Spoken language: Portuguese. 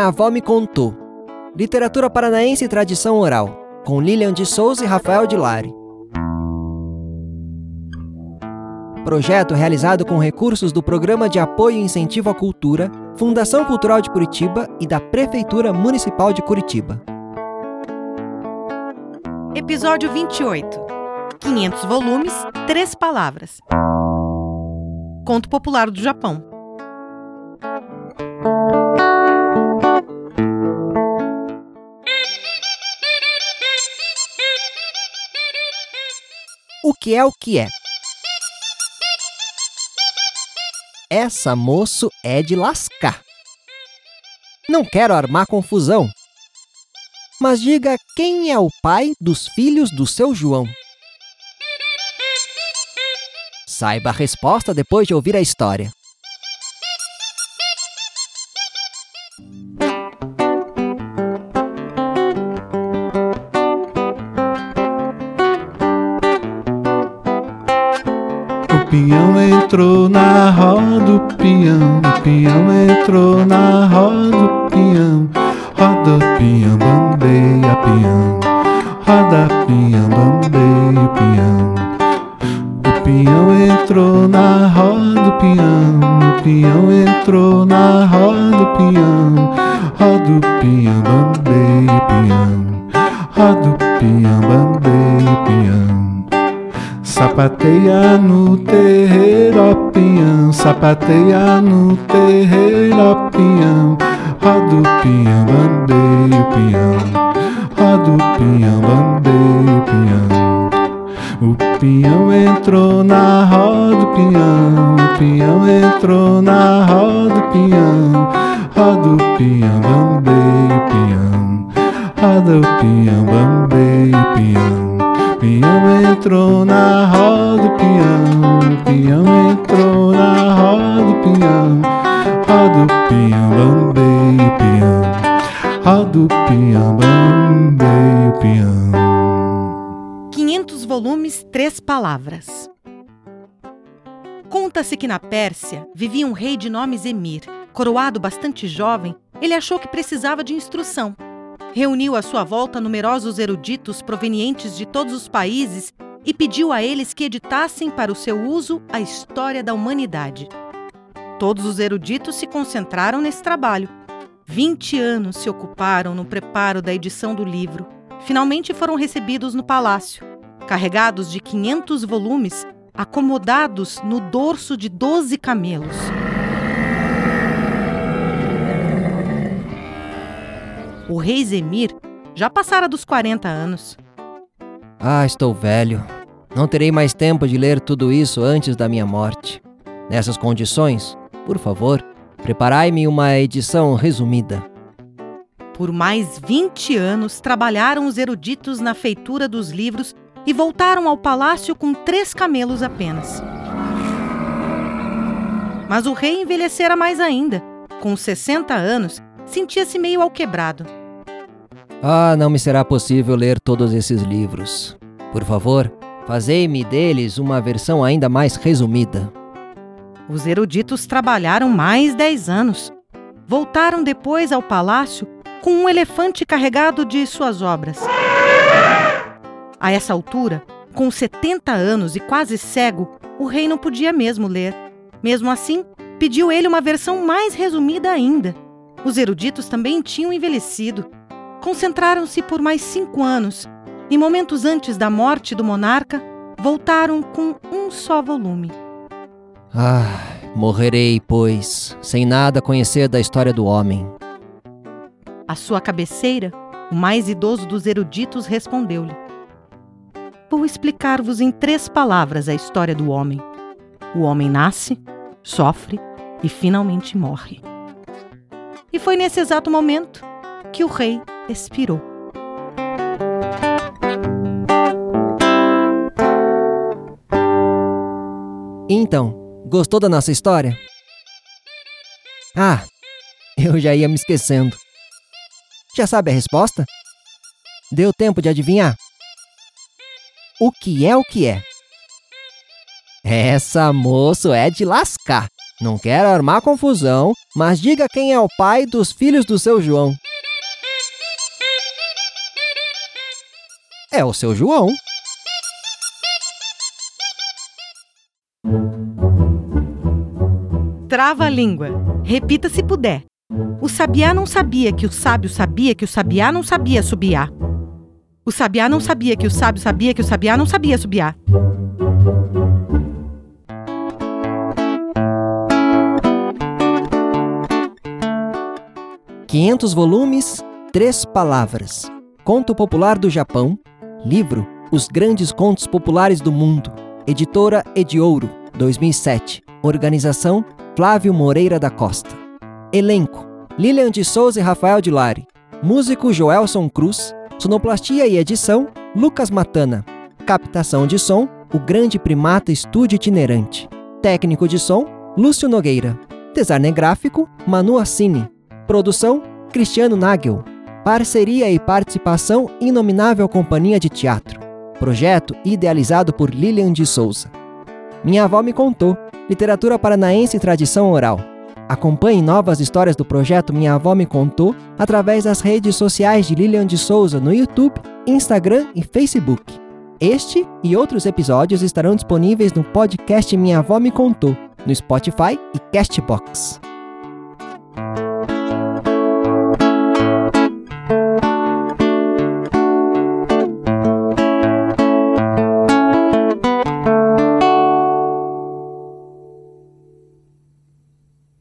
Minha avó me contou. Literatura paranaense e tradição oral, com Lilian de Souza e Rafael de Lari. Projeto realizado com recursos do Programa de Apoio e Incentivo à Cultura, Fundação Cultural de Curitiba e da Prefeitura Municipal de Curitiba. Episódio 28. 500 volumes, três palavras. Conto popular do Japão. Que é o que é? Essa moço é de lascar. Não quero armar confusão. Mas diga quem é o pai dos filhos do seu João. Saiba a resposta depois de ouvir a história. Peão entrou na roda, o peão, o peão entrou na roda, o peão, roda peão, bambeia peão, roda peão, bambeia peão. O peão entrou na roda, o peão, o peão entrou na roda, o peão, roda o peão, bambeia peão, roda o peão, bambeia peão. Sapateia no terreiro, ó peão, sapateia no terreiro, ó peão, roda o bambeia o peão, roda o bambeia o peão. O peão entrou na roda, o peão, o peão entrou na roda, o peão, roda o bambeia o peão, roda o bambeia o Peão entrou na roda, o peão, o peão entrou na roda, o peão, roda o peão, bambeia o peão, roda o peão, bambeia o peão. 500 volumes, três palavras. Conta-se que na Pérsia vivia um rei de nome Zemir. Coroado bastante jovem, ele achou que precisava de instrução. Reuniu à sua volta numerosos eruditos provenientes de todos os países e pediu a eles que editassem para o seu uso a história da humanidade. Todos os eruditos se concentraram nesse trabalho. Vinte anos se ocuparam no preparo da edição do livro. Finalmente foram recebidos no palácio, carregados de 500 volumes acomodados no dorso de 12 camelos. O rei Zemir já passara dos 40 anos. Ah, estou velho. Não terei mais tempo de ler tudo isso antes da minha morte. Nessas condições, por favor, preparai-me uma edição resumida. Por mais 20 anos trabalharam os eruditos na feitura dos livros e voltaram ao palácio com três camelos apenas. Mas o rei envelhecera mais ainda. Com 60 anos, sentia-se meio alquebrado. Ah, não me será possível ler todos esses livros. Por favor, fazei-me deles uma versão ainda mais resumida. Os eruditos trabalharam mais 10 anos. Voltaram depois ao palácio com um elefante carregado de suas obras. A essa altura, com 70 anos e quase cego, o rei não podia mesmo ler. Mesmo assim, pediu ele uma versão mais resumida ainda. Os eruditos também tinham envelhecido. Concentraram-se por mais cinco anos e, momentos antes da morte do monarca, voltaram com um só volume. Ah, morrerei, pois, sem nada conhecer da história do homem. À sua cabeceira, o mais idoso dos eruditos respondeu-lhe: Vou explicar-vos em três palavras a história do homem. O homem nasce, sofre e finalmente morre. E foi nesse exato momento que o rei expirou. Então, gostou da nossa história? Ah, eu já ia me esquecendo. Já sabe a resposta? Deu tempo de adivinhar? O que é o que é? Essa moço é de lascar. Não quero armar confusão, mas diga quem é o pai dos filhos do seu João. É o seu João. Trava a língua. Repita se puder. O sabiá não sabia que o sábio sabia que o sabiá não sabia subiar. O sabiá não sabia que o sábio sabia que o sabiá não sabia subiar. 500 volumes, três palavras. Conto popular do Japão. Livro Os Grandes Contos Populares do Mundo. Editora Ediouro, 2007. Organização Flávio Moreira da Costa. Elenco: Lilian de Souza e Rafael de Lari. Músico Joelson Cruz. Sonoplastia e edição Lucas Matana. Captação de som O Grande Primata Estúdio Itinerante. Técnico de som Lúcio Nogueira. Designer gráfico Manu Assini. Produção Cristiano Nagel. Parceria e participação Inominável Companhia de Teatro. Projeto idealizado por Lilian de Souza. Minha avó me contou. Literatura paranaense e tradição oral. Acompanhe novas histórias do projeto Minha Avó Me Contou através das redes sociais de Lilian de Souza no YouTube, Instagram e Facebook. Este e outros episódios estarão disponíveis no podcast Minha Avó Me Contou, no Spotify e Castbox.